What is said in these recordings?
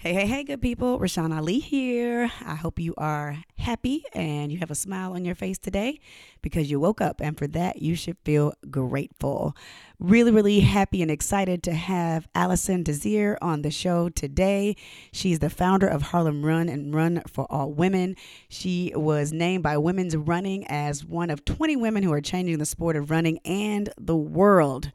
Hey, hey, hey, good people. Rashan Ali here. I hope you are happy and you have a smile on your face today because you woke up, and for that, you should feel grateful. Really, really happy and excited to have Allison Desir on the show today. She's the founder of Harlem Run and Run for All Women. She was named by Women's Running as one of 20 women who are changing the sport of running and the world.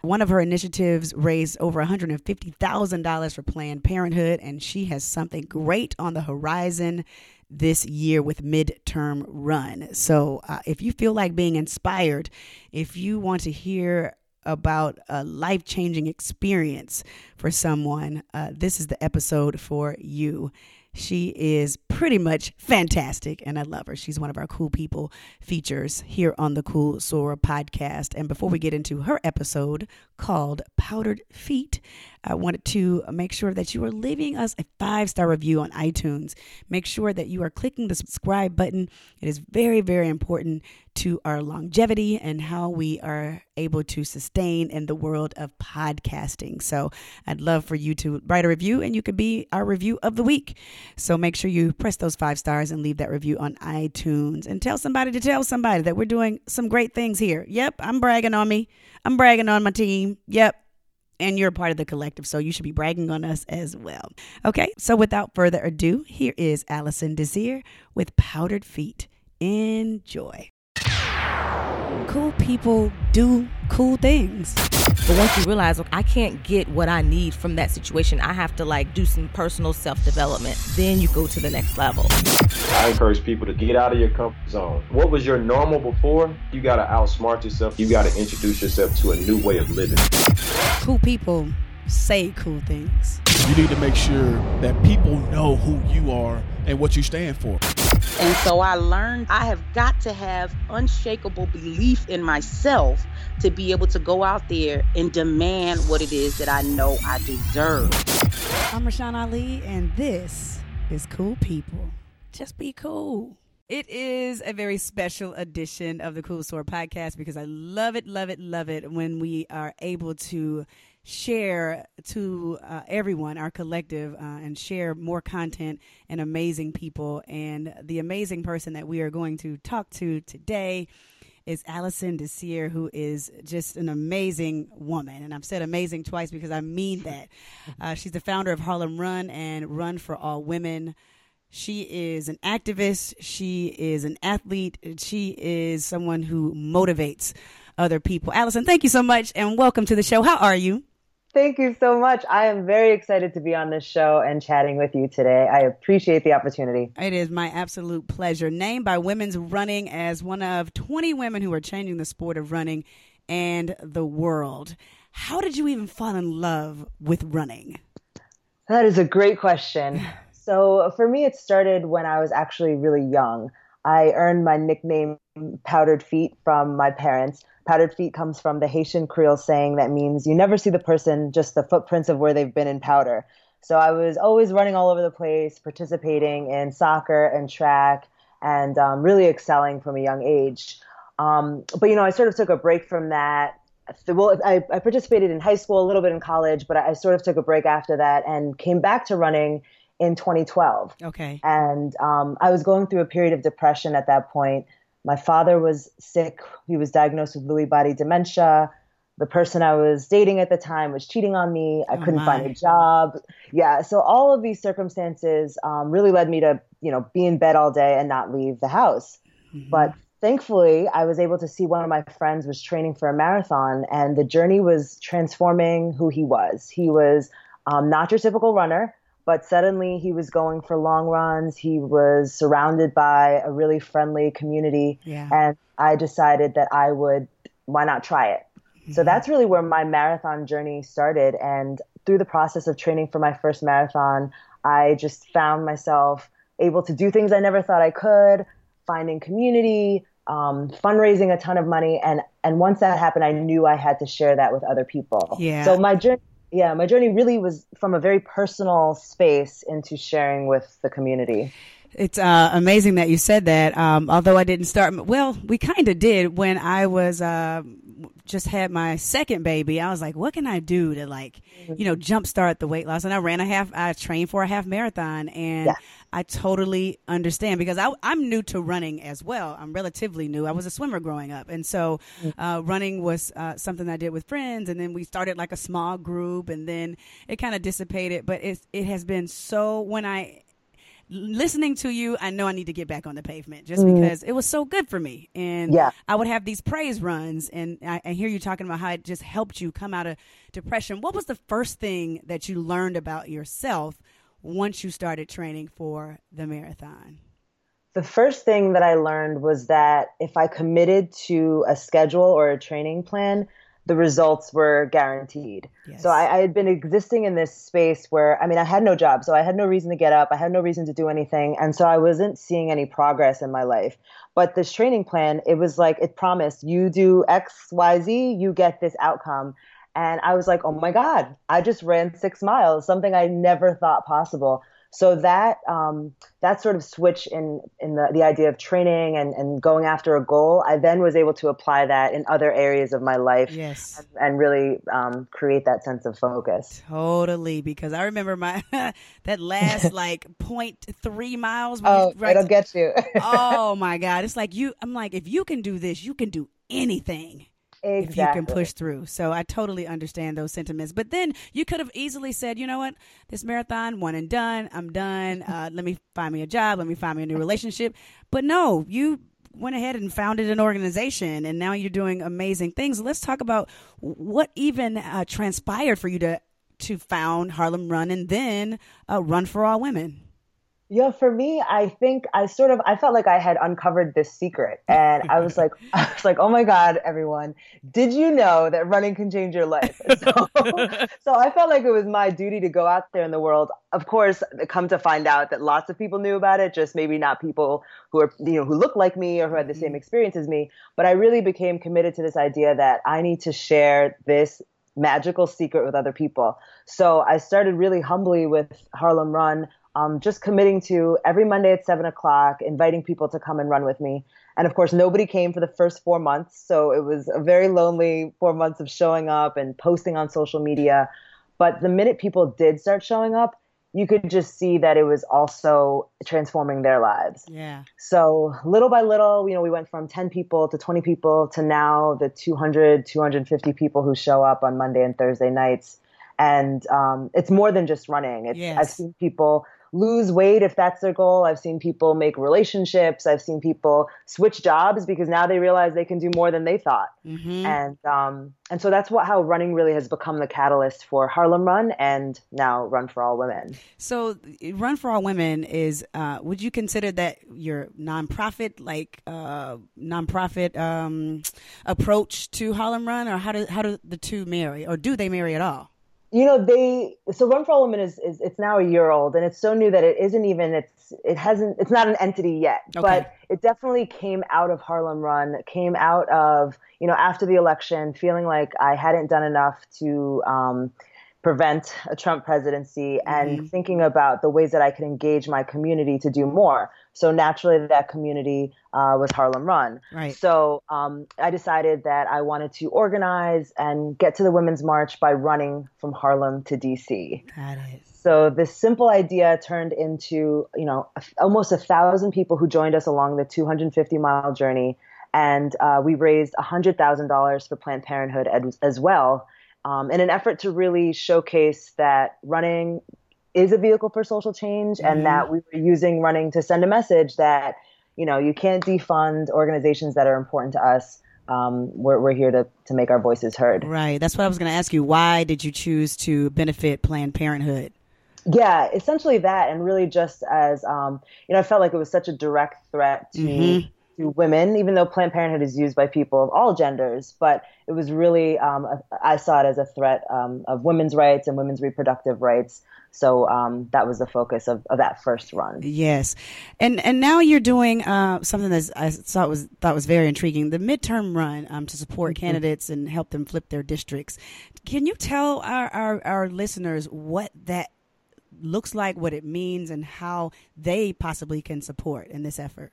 One of her initiatives raised over $150,000 for Planned Parenthood, and she has something great on the horizon this year with midterm run. So, uh, if you feel like being inspired, if you want to hear about a life changing experience for someone, uh, this is the episode for you. She is pretty much fantastic, and I love her. She's one of our cool people features here on the Cool Soror podcast. And before we get into her episode called Powdered Feet, I wanted to make sure that you are leaving us a five star review on iTunes. Make sure that you are clicking the subscribe button. It is very, very important to our longevity and how we are able to sustain in the world of podcasting. So I'd love for you to write a review and you could be our review of the week. So make sure you press those five stars and leave that review on iTunes and tell somebody to tell somebody that we're doing some great things here. Yep, I'm bragging on me. I'm bragging on my team. Yep, and you're a part of the collective, so you should be bragging on us as well. Okay, so without further ado, here is Allison Desir with Powdered Feet. Enjoy. Cool people do cool things. But once you realize, look, I can't get what I need from that situation, I have to like do some personal self development. Then you go to the next level. I encourage people to get out of your comfort zone. What was your normal before? You got to outsmart yourself. You got to introduce yourself to a new way of living. Cool people say cool things. You need to make sure that people know who you are and what you stand for. And so I learned I have got to have unshakable belief in myself to be able to go out there and demand what it is that I know I deserve. I'm Rashan Ali, and this is Cool People. Just be cool. It is a very special edition of the Cool Soror podcast because I love it, love it, love it when we are able to share to uh, everyone, our collective, uh, and share more content and amazing people. And the amazing person that we are going to talk to today is Allison Desir, who is just an amazing woman. And I've said amazing twice because I mean that. Uh, she's the founder of Harlem Run and Run for All Women. She is an activist. She is an athlete. She is someone who motivates other people. Allison, thank you so much and welcome to the show. How are you? Thank you so much. I am very excited to be on this show and chatting with you today. I appreciate the opportunity. It is my absolute pleasure. Named by Women's Running as one of 20 women who are changing the sport of running and the world. How did you even fall in love with running? That is a great question. So, for me, it started when I was actually really young. I earned my nickname Powdered Feet from my parents. Powdered feet comes from the Haitian Creole saying that means you never see the person, just the footprints of where they've been in powder. So I was always running all over the place, participating in soccer and track, and um, really excelling from a young age. Um, but you know, I sort of took a break from that. Well, I, I, participated in high school, a little bit in college, but I sort of took a break after that and came back to running in 2012. Okay. And um, I was going through a period of depression at that point. My father was sick. He was diagnosed with Lewy body dementia. The person I was dating at the time was cheating on me. I Oh, couldn't my. find a job. Yeah. So all of these circumstances um, really led me to, you know, be in bed all day and not leave the house. But thankfully, I was able to see one of my friends was training for a marathon, and the journey was transforming who he was. He was um, not your typical runner, but suddenly he was going for long runs. He was surrounded by a really friendly community, Yeah. and I decided that I would, why not try it? So that's really where my marathon journey started. And through the process of training for my first marathon, I just found myself able to do things I never thought I could, finding community, um, fundraising a ton of money, and and once that happened, I knew I had to share that with other people. Yeah. So my journey, yeah, my journey really was from a very personal space into sharing with the community. It's uh, amazing that you said that. Um, although I didn't start, well, we kind of did when I was uh, just had my second baby, I was like, what can I do to like, you know, jumpstart the weight loss? And I ran a half, I trained for a half marathon, and Yeah. I totally understand because I, I'm new to running as well. I'm relatively new. I was a swimmer growing up, and so uh, running was uh, something I did with friends, and then we started like a small group, and then it kind of dissipated. But it it has been so when I listening to you, I know I need to get back on the pavement just mm. because it was so good for me. And Yeah. I would have these praise runs, and I, I hear you talking about how it just helped you come out of depression. What was the first thing that you learned about yourself once you started training for the marathon? The first thing that I learned was that if I committed to a schedule or a training plan, the results were guaranteed. Yes. So I, I had been existing in this space where, I mean, I had no job, so I had no reason to get up, I had no reason to do anything, and so I wasn't seeing any progress in my life. But this training plan, it was like it promised you do X, Y, Z, you get this outcome. And I was like, oh my God, I just ran six miles, something I never thought possible. So that um, that sort of switch in in the, the idea of training and, and going after a goal, I then was able to apply that in other areas of my life Yes. and really um, create that sense of focus. Totally, because I remember my that last like point three miles. Oh, right it'll get you. oh my god, it's like you. I'm like, if you can do this, you can do anything. If you can push through. So I totally understand those sentiments. But then you could have easily said, you know what, this marathon, one and done. I'm done. Uh, let me find me a job. Let me find me a new relationship. But no, you went ahead and founded an organization, and now you're doing amazing things. Let's talk about what even uh, transpired for you to to found Harlem Run and then uh, Run for All Women. Yeah, for me, I think I sort of I felt like I had uncovered this secret, and I was like, I was like, oh my god, everyone, did you know that running can change your life? So, so I felt like it was my duty to go out there in the world. Of course, come to find out that lots of people knew about it, just maybe not people who are you know who look like me or who had the same mm-hmm. experience as me. But I really became committed to this idea that I need to share this magical secret with other people. So I started really humbly with Harlem Run um, just committing to every Monday at seven o'clock, inviting people to come and run with me. And of course, nobody came for the first four months. So it was a very lonely four months of showing up and posting on social media. But the minute people did start showing up, you could just see that it was also transforming their lives. Yeah. So little by little, you know, we went from 10 people to 20 people to now the 200, 250 people who show up on Monday and Thursday nights. And um, it's more than just running. It's, Yes. I've seen people lose weight if that's their goal. I've seen people make relationships. I've seen people switch jobs because now they realize they can do more than they thought. hmm And um, and so that's what how running really has become the catalyst for Harlem Run and now Run for All Women. So, Run for All Women is. Uh, would you consider that your nonprofit, like uh, nonprofit um, approach to Harlem Run, or how do how do the two marry, or do they marry at all? You know they so run for all women is, is it's now a year old and it's so new that it isn't even it's it hasn't it's not an entity yet Okay. but it definitely came out of harlem run came out of you know after the election feeling like i hadn't done enough to um, prevent a trump presidency and thinking about the ways that i could engage my community to do more so naturally that community uh, was harlem run Right. so um, I decided that I wanted to organize and get to the Women's March by running from Harlem to DC. Got it. So this simple idea turned into, you know, a- almost a thousand people who joined us along the 250 mile journey, and uh, we raised $100,000 for Planned Parenthood as well, um, in an effort to really showcase that running is a vehicle for social change, and that we were using running to send a message that, you know, you can't defund organizations that are important to us. Um, we're, we're here to, to make our voices heard. Right. That's what I was going to ask you. Why did you choose to benefit Planned Parenthood? Yeah, essentially that, and really just as um, you know, I felt like it was such a direct threat to Mhm. To women, even though Planned Parenthood is used by people of all genders. But it was really, um, a, I saw it as a threat um, of women's rights and women's reproductive rights. So um, that was the focus of, of that first run. Yes, and and now you're doing uh, something that I thought was thought was very intriguing: the midterm run um, to support candidates and help them flip their districts. Can you tell our, our our listeners what that looks like, what it means, and how they possibly can support in this effort?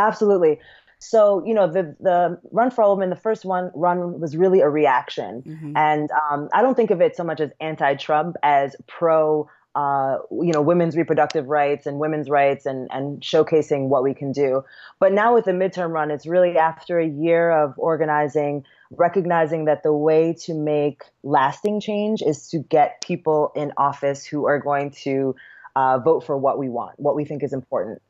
Absolutely. So, you know, the the run for all women, the first one run was really a reaction, Mhm. and um, I don't think of it so much as anti-Trump as pro, uh, you know, women's reproductive rights and women's rights, and and showcasing what we can do. But now with the midterm run, it's really after a year of organizing, recognizing that the way to make lasting change is to get people in office who are going to uh, vote for what we want, what we think is important.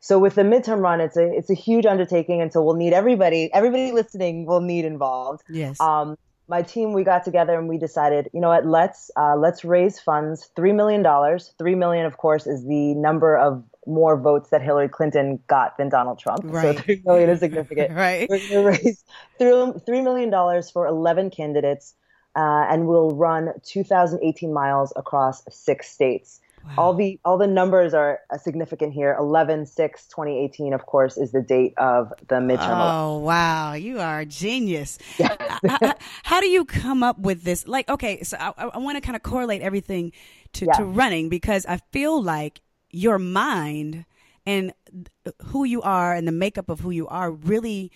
So with the midterm run, it's a it's a huge undertaking, and so we'll need everybody. Everybody listening will need involved. Yes. Um, my team, we got together and we decided, you know what? Let's uh, let's raise funds. Three million dollars. Three million, of course, is the number of more votes that Hillary Clinton got than Donald Trump. Right. So three million is significant. right. We're going to raise three three million dollars for eleven candidates, uh, and we'll run two thousand eighteen miles across six states. All the all the numbers are uh, significant here. 11 6 2018 of course is the date of the midterm. Oh wow, you are a genius. H- h- uh, uh, uh, How do you come up with this? Like, okay, so I, I want to kind of correlate everything to, Yeah. to running because I feel like your mind and who you are and the makeup of who you are really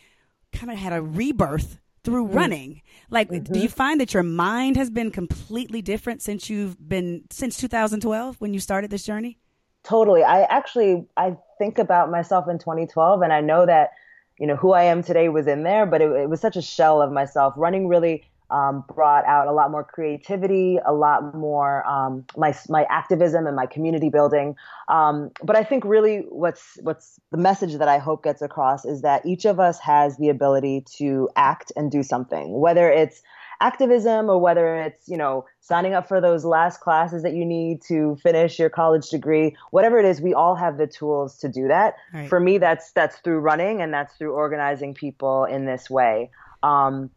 kind of had a rebirth through Mm. running. Like, do Mm-hmm. you find that your mind has been completely different since you've been since 2012 when you started this journey? Totally. I actually I think about myself in 2012 and I know that you know who I am today was in there, but it, it was such a shell of myself. Running really um, brought out a lot more creativity, a lot more um, my my activism and my community building. Um, but I think really what's what's the message that I hope gets across is that each of us has the ability to act and do something, whether it's activism or whether it's you know signing up for those last classes that you need to finish your college degree whatever it is we all have the tools to do that Right. for me that's that's through running and that's through organizing people in this way um,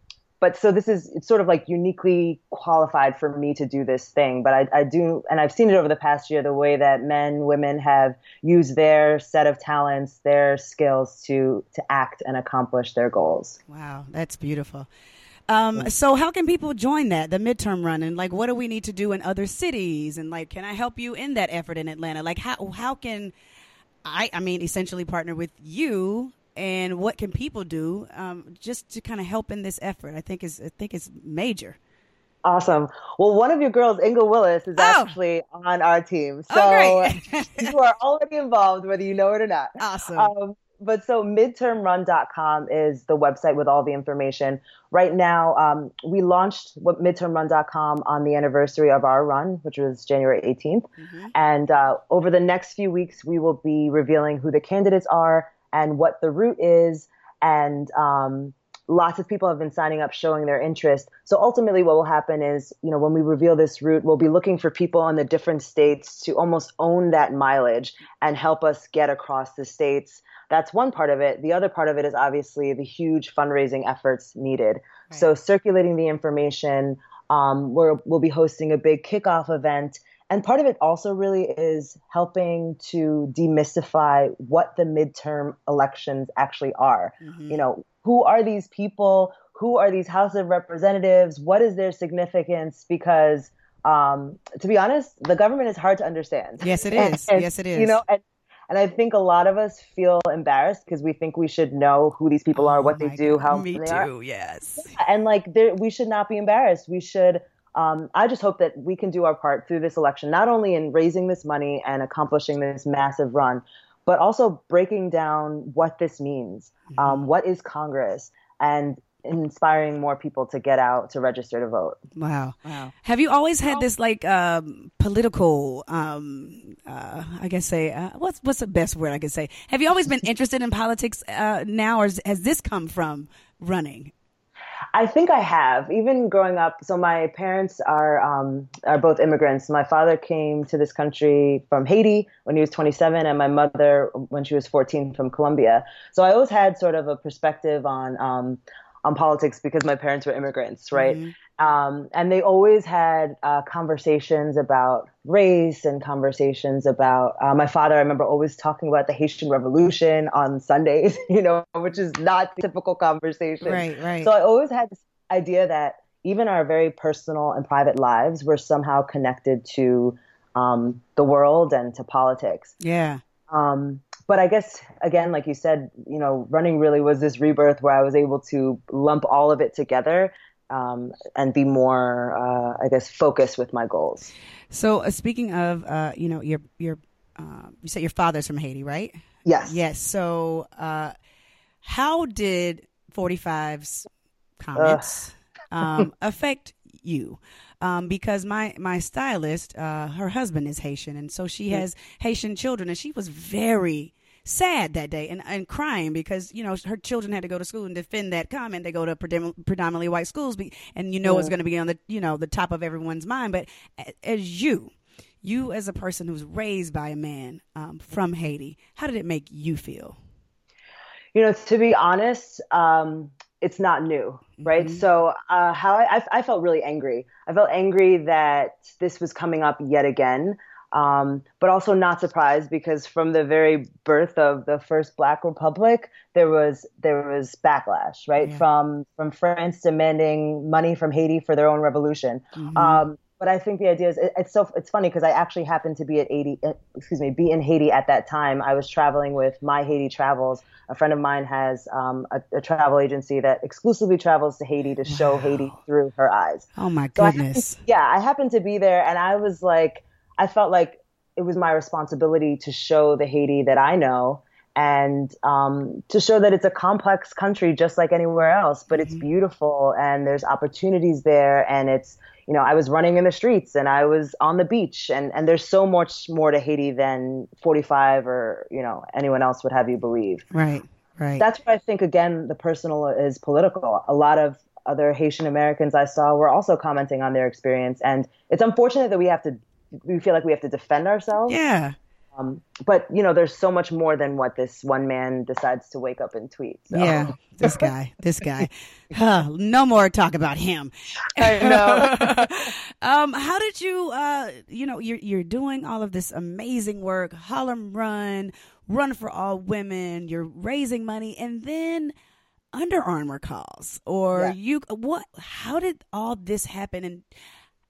but so this is it's sort of like uniquely qualified for me to do this thing but I, I do and i've seen it over the past year the way that men women have used their set of talents their skills to to act and accomplish their goals Wow, that's beautiful. Um, so how can people join that, the midterm run, and like, what do we need to do in other cities, and like, can I help you in that effort in Atlanta? Like, how how can I, I mean, essentially partner with you, and what can people do um, just to kind of help in this effort? I think is I think it's major. Awesome. Well, one of your girls, Inga Willis, is Oh. actually on our team. So Oh, you are already involved, whether you know it or not. Awesome. Um, but so midtermrun.com is the website with all the information. Right now, um, we launched what midtermrun.com on the anniversary of our run, which was January 18th. And uh, over the next few weeks, we will be revealing who the candidates are and what the route is. And um, lots of people have been signing up, showing their interest. So ultimately, what will happen is, you know, when we reveal this route, we'll be looking for people in the different states to almost own that mileage and help us get across the states. That's one part of it. The other part of it is obviously the huge fundraising efforts needed. So circulating the information. Um, we're, we'll be hosting a big kickoff event. And part of it also really is helping to demystify what the midterm elections actually are. You know, who are these people? Who are these House of Representatives? What is their significance? Because um, to be honest, the government is hard to understand. Yes, it is. And- Yes, it is. You know, and, and I think a lot of us feel embarrassed because we think we should know who these people are, what Oh they do, God. how me they too. are Yes. and like we should not be embarrassed we should um, i just hope that we can do our part through this election not only in raising this money and accomplishing this massive run but also breaking down what this means um, what is congress and inspiring more people to get out to register to vote Wow. Wow. Have you always had this like um, political, um, uh, I guess say, uh, what's what's the best word I could say? Have you always been interested in politics uh, now, or has, has this come from running? I think I have. Even growing up, so my parents are um, are both immigrants. My father came to this country from Haiti when he was 27, and my mother when she was 14 from Colombia. So I always had sort of a perspective on um, on politics because my parents were immigrants, right? Um, and they always had uh, conversations about race and conversations about uh, my father. I remember always talking about the Haitian Revolution on Sundays, you know, which is not the typical conversation. Right, right. So I always had this idea that even our very personal and private lives were somehow connected to um, the world and to politics. Yeah. Um, but I guess again, like you said, you know, running really was this rebirth where I was able to lump all of it together um, and be more, uh, I guess, focused with my goals. So, uh, speaking of, uh, you know, your your uh, you said your father's from Haiti, right? Yes. Yes. So, uh, how did 45's comments um, affect you? Um, because my my stylist, uh, her husband is Haitian, and so she has Haitian children, and she was very sad that day and, and crying because you know her children had to go to school and defend that comment. They go to predom- predominantly white schools, be, and you know it's going to be on the you know the top of everyone's mind. But as you, you as a person who's raised by a man um, from Haiti, how did it make you feel? You know, to be honest, um, it's not new, right? Mhm. So, uh, how I, I, I felt really angry. I felt angry that this was coming up yet again, um, but also not surprised because from the very birth of the first Black Republic, there was there was backlash, right? Yeah. From from France demanding money from Haiti for their own revolution. Mhm. Um, but I think the idea is it, it's so it's funny because I actually happened to be at 80, uh, excuse me, be in Haiti at that time. I was traveling with My Haiti Travels. A friend of mine has um, a, a travel agency that exclusively travels to Haiti to show Wow. Haiti through her eyes. oh my So I happened- goodness! yeah, I happened to be there, and I was like, I felt like it was my responsibility to show the Haiti that I know, and um, to show that it's a complex country just like anywhere else, but it's beautiful, and there's opportunities there, and it's you know, I was running in the streets and I was on the beach, and and there's so much more to Haiti than 45 or you know anyone else would have you believe right, right. that's where I think again the personal is political. A lot of other Haitian Americans I saw were also commenting on their experience, and it's unfortunate that we have to we feel like we have to defend ourselves. yeah. Um, but you know, there's so much more than what this one man decides to wake up and tweet. So. Yeah, this guy, this guy. Huh, no more talk about him. I know. um, how did you, uh, you know, you're you're doing all of this amazing work, Harlem Run, Run for All Women. You're raising money, and then Under Armour calls, or Yeah. you. What? How did all this happen? And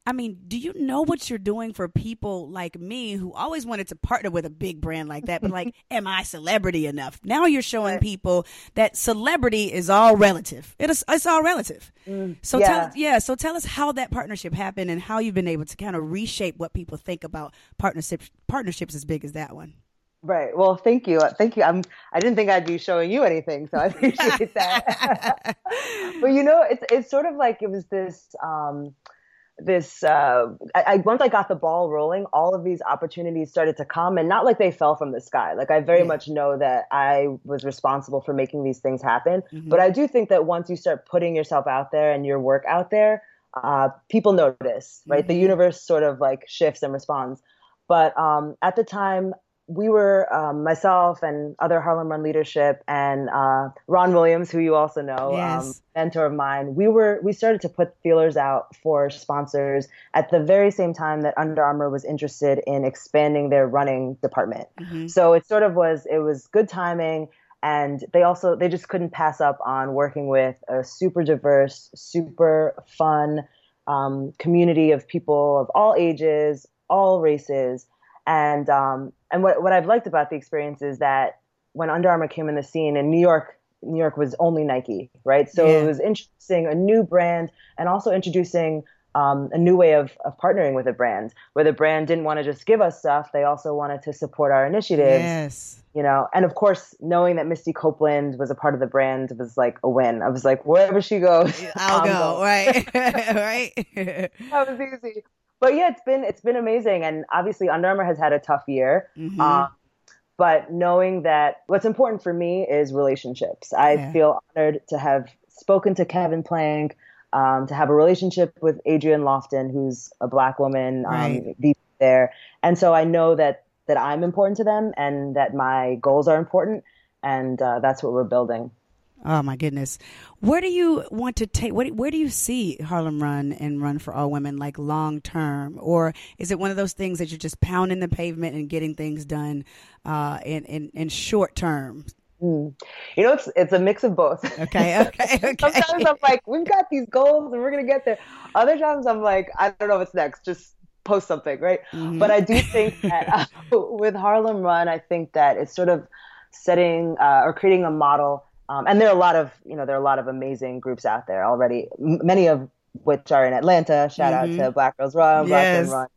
I mean, do you know what you're doing for people like me who always wanted to partner with a big brand like that? But like, am I celebrity enough? Now you're showing people that celebrity is all relative. It is, it's all relative. So yeah. tell, yeah. So tell us how that partnership happened and how you've been able to kind of reshape what people think about partnerships, partnerships as big as that one. Right. Well, thank you. Thank you. I'm. I didn't think I'd be showing you anything, so I appreciate that. but you know, it's it's sort of like it was this. Um, this uh, I, once I got the ball rolling, all of these opportunities started to come, and not like they fell from the sky. Like I very Yeah. much know that I was responsible for making these things happen. Mhm. But I do think that once you start putting yourself out there and your work out there, uh, people notice, right? The Mhm. universe sort of like shifts and responds. But um, at the time, we were um, myself and other Harlem Run leadership and uh, Ron Williams, who you also know, um, mentor of mine. We were we started to put feelers out for sponsors at the very same time that Under Armour was interested in expanding their running department. Mhm. So it sort of was it was good timing and they also they just couldn't pass up on working with a super diverse, super fun um, community of people of all ages, all races, and um, and what what I've liked about the experience is that when Under Armour came in the scene in New York, New York was only Nike, right? So Yeah. it was introducing a new brand and also introducing um, a new way of, of partnering with a brand, where the brand didn't want to just give us stuff; they also wanted to support our initiatives Yes. you know and of course knowing that misty copeland was a part of the brand was like a win i was like wherever she goes I'll go. Right. right. that was easy but yeah it's been it's been amazing and obviously under armour has had a tough year Mhm. um, but knowing that what's important for me is relationships i Yeah. feel honored to have spoken to kevin plank um, to have a relationship with adrienne lofton who's a black woman um, Right. VP there and so i know that that i'm important to them and that my goals are important and uh, that's what we're building Oh my goodness. Where do you want to take what where do you see Harlem Run and Run for All Women like long term or is it one of those things that you're just pounding the pavement and getting things done uh in in, in short term? Mm. you know it's it's a mix of both Okay, okay, okay. sometimes i'm like we've got these goals and we're gonna get there other times i'm like i don't know what's next just post something, right? Mm-hmm. But I do think that uh, with Harlem Run, I think that it's sort of setting uh, or creating a model. Um, and there are a lot of, you know, there are a lot of amazing groups out there already, m- many of which are in Atlanta. Shout mm-hmm. out to Black Girls Run, Black yes. Men Run.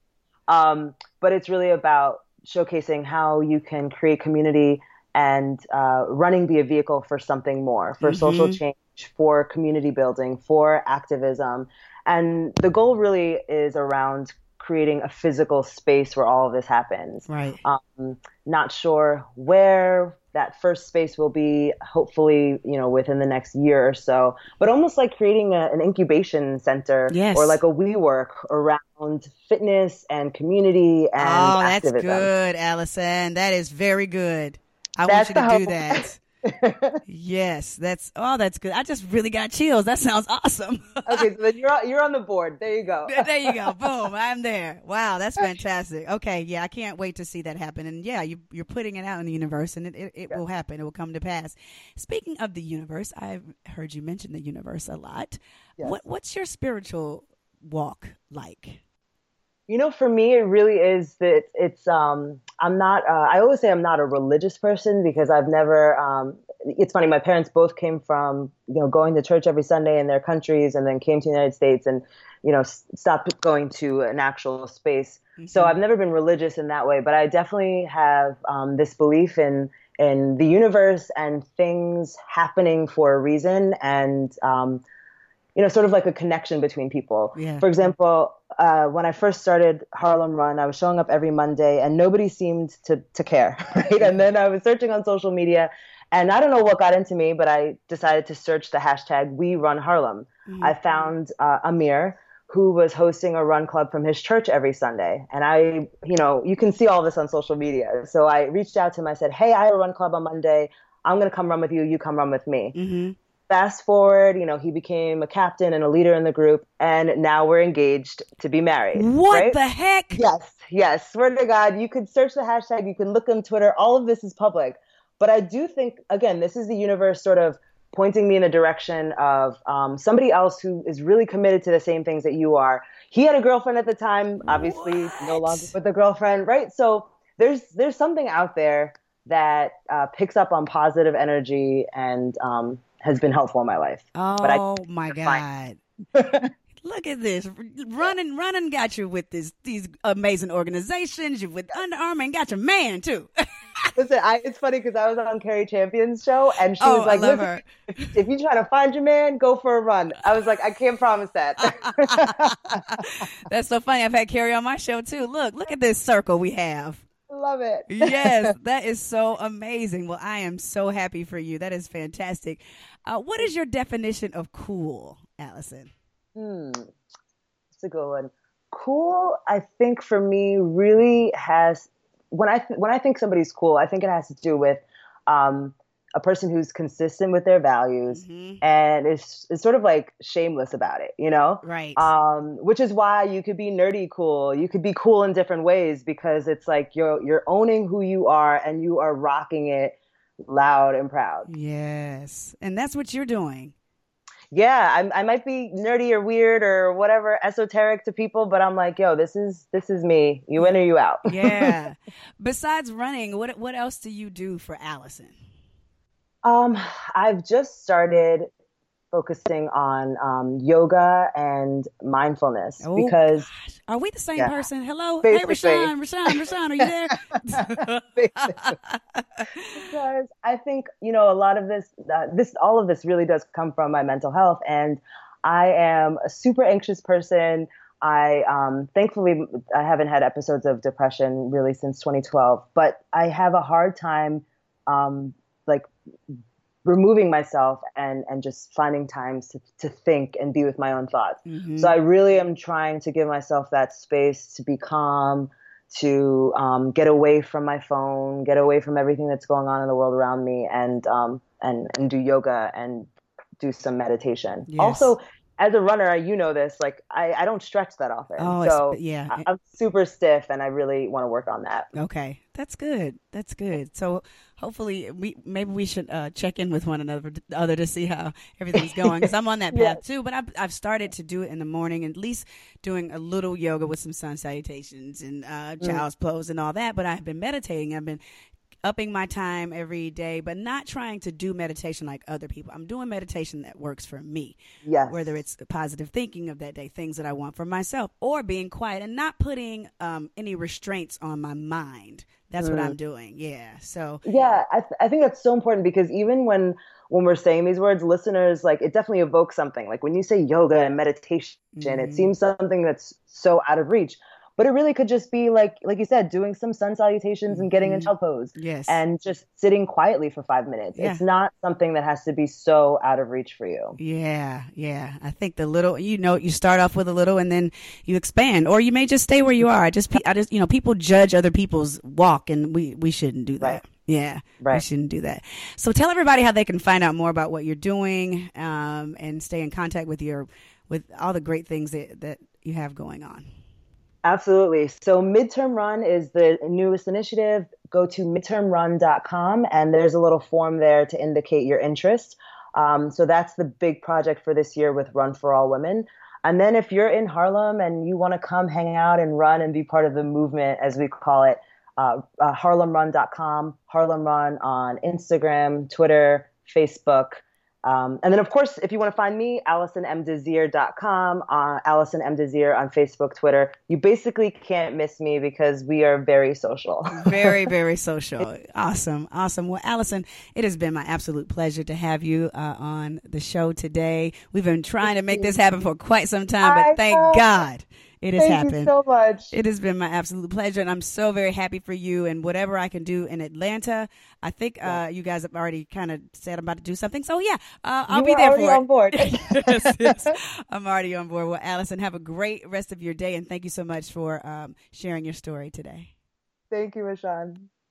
Um, but it's really about showcasing how you can create community and uh, running be a vehicle for something more, for mm-hmm. social change, for community building, for activism. And the goal really is around creating a physical space where all of this happens. Right. Um, not sure where that first space will be. Hopefully, you know, within the next year or so. But almost like creating a, an incubation center yes. or like a WeWork around fitness and community and oh, activism. that's good, Allison. That is very good. I that's want you to do that. yes, that's oh, that's good. I just really got chills. That sounds awesome. okay, so then you're you're on the board. There you go. there you go. Boom, I'm there. Wow, that's fantastic. Okay, yeah, I can't wait to see that happen. And yeah, you you're putting it out in the universe, and it it, it yeah. will happen. It will come to pass. Speaking of the universe, I've heard you mention the universe a lot. Yes. What what's your spiritual walk like? You know, for me, it really is that it's. Um, I'm not. Uh, I always say I'm not a religious person because I've never. Um, it's funny. My parents both came from you know going to church every Sunday in their countries, and then came to the United States, and you know stopped going to an actual space. Mm-hmm. So I've never been religious in that way, but I definitely have um, this belief in in the universe and things happening for a reason, and um, you know, sort of like a connection between people. Yeah. For example, uh, when I first started Harlem Run, I was showing up every Monday and nobody seemed to, to care, right? And then I was searching on social media and I don't know what got into me, but I decided to search the hashtag We Run Harlem. Mm-hmm. I found uh, Amir, who was hosting a run club from his church every Sunday. And I, you know, you can see all this on social media. So I reached out to him. I said, Hey, I have a run club on Monday. I'm going to come run with you. You come run with me. Mm-hmm fast forward, you know, he became a captain and a leader in the group, and now we're engaged to be married. What right? the heck? Yes, yes. Swear to God, you could search the hashtag, you can look on Twitter. All of this is public. But I do think, again, this is the universe sort of pointing me in a direction of um, somebody else who is really committed to the same things that you are. He had a girlfriend at the time, obviously, what? no longer with a girlfriend, right? So there's there's something out there that uh, picks up on positive energy and um, has been helpful in my life. Oh but I, oh my god. Look at this. Running running got you with this these amazing organizations. You with Under Armour and got your man too. Listen, I, it's funny because I was on Cari Champion's show and she oh, was like, Listen, if, if you're trying to find your man, go for a run. I was like, I can't promise that. That's so funny. I've had Cari on my show too. Look, look at this circle we have. Love it. yes, that is so amazing. Well, I am so happy for you. That is fantastic. Uh, what is your definition of cool, Allison? Hmm, that's a good one. Cool, I think for me, really has when I th- when I think somebody's cool, I think it has to do with um, a person who's consistent with their values mm-hmm. and is, is sort of like shameless about it, you know? Right. Um, which is why you could be nerdy cool. You could be cool in different ways because it's like you're you're owning who you are and you are rocking it loud and proud. Yes. And that's what you're doing. Yeah, I, I might be nerdy or weird or whatever esoteric to people, but I'm like, yo, this is this is me. You in or you out. yeah. Besides running, what what else do you do for Allison? Um, I've just started focusing on um, yoga and mindfulness oh, because gosh. are we the same yeah, person? Hello, basically. hey Rashawn, Rashawn, Rashawn, are you there? because I think you know a lot of this, uh, this all of this really does come from my mental health, and I am a super anxious person. I um, thankfully I haven't had episodes of depression really since 2012, but I have a hard time um, removing myself and and just finding times to, to think and be with my own thoughts mm-hmm. so i really am trying to give myself that space to be calm to um, get away from my phone get away from everything that's going on in the world around me and um, and and do yoga and do some meditation yes. also as a runner, you know this, like I, I don't stretch that often. Oh, so yeah. I, am super stiff and I really want to work on that. Okay. That's good. That's good. So hopefully we maybe we should uh, check in with one another other to see how everything's going because I'm on that path too. But I've I've started to do it in the morning, at least doing a little yoga with some sun salutations and uh, mm. child's pose and all that. But I've been meditating. I've been upping my time every day, but not trying to do meditation like other people. I'm doing meditation that works for me. Yes. Whether it's positive thinking of that day, things that I want for myself, or being quiet and not putting um, any restraints on my mind. That's mm. what I'm doing. Yeah. So yeah, I, th- I think that's so important because even when when we're saying these words, listeners like it definitely evokes something. Like when you say yoga and meditation, mm-hmm. it seems something that's so out of reach but it really could just be like like you said doing some sun salutations and getting in child mm-hmm. pose yes and just sitting quietly for five minutes yeah. it's not something that has to be so out of reach for you yeah yeah i think the little you know you start off with a little and then you expand or you may just stay where you are i just i just you know people judge other people's walk and we we shouldn't do that right. Yeah, right. we shouldn't do that. So tell everybody how they can find out more about what you're doing um, and stay in contact with your with all the great things that, that you have going on. Absolutely. So, Midterm Run is the newest initiative. Go to midtermrun.com, and there's a little form there to indicate your interest. Um, so, that's the big project for this year with Run for All Women. And then, if you're in Harlem and you want to come hang out and run and be part of the movement, as we call it, uh, uh, harlemrun.com, Harlem Run on Instagram, Twitter, Facebook. Um, and then, of course, if you want to find me, AllisonMDesir.com, uh, Allison M. Desir on Facebook, Twitter. You basically can't miss me because we are very social. very, very social. Awesome. Awesome. Well, Allison, it has been my absolute pleasure to have you uh, on the show today. We've been trying to make this happen for quite some time, but thank God it has Thank happened. you so much. It has been my absolute pleasure, and I'm so very happy for you. And whatever I can do in Atlanta, I think yeah. uh, you guys have already kind of said I'm about to do something. So yeah, uh, I'll you be there for on it. board. yes, yes, I'm already on board. Well, Allison, have a great rest of your day, and thank you so much for um, sharing your story today. Thank you, Rashawn.